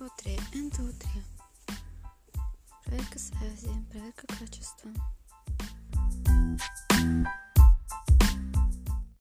2, 3, 1, 2, 3. Para que se.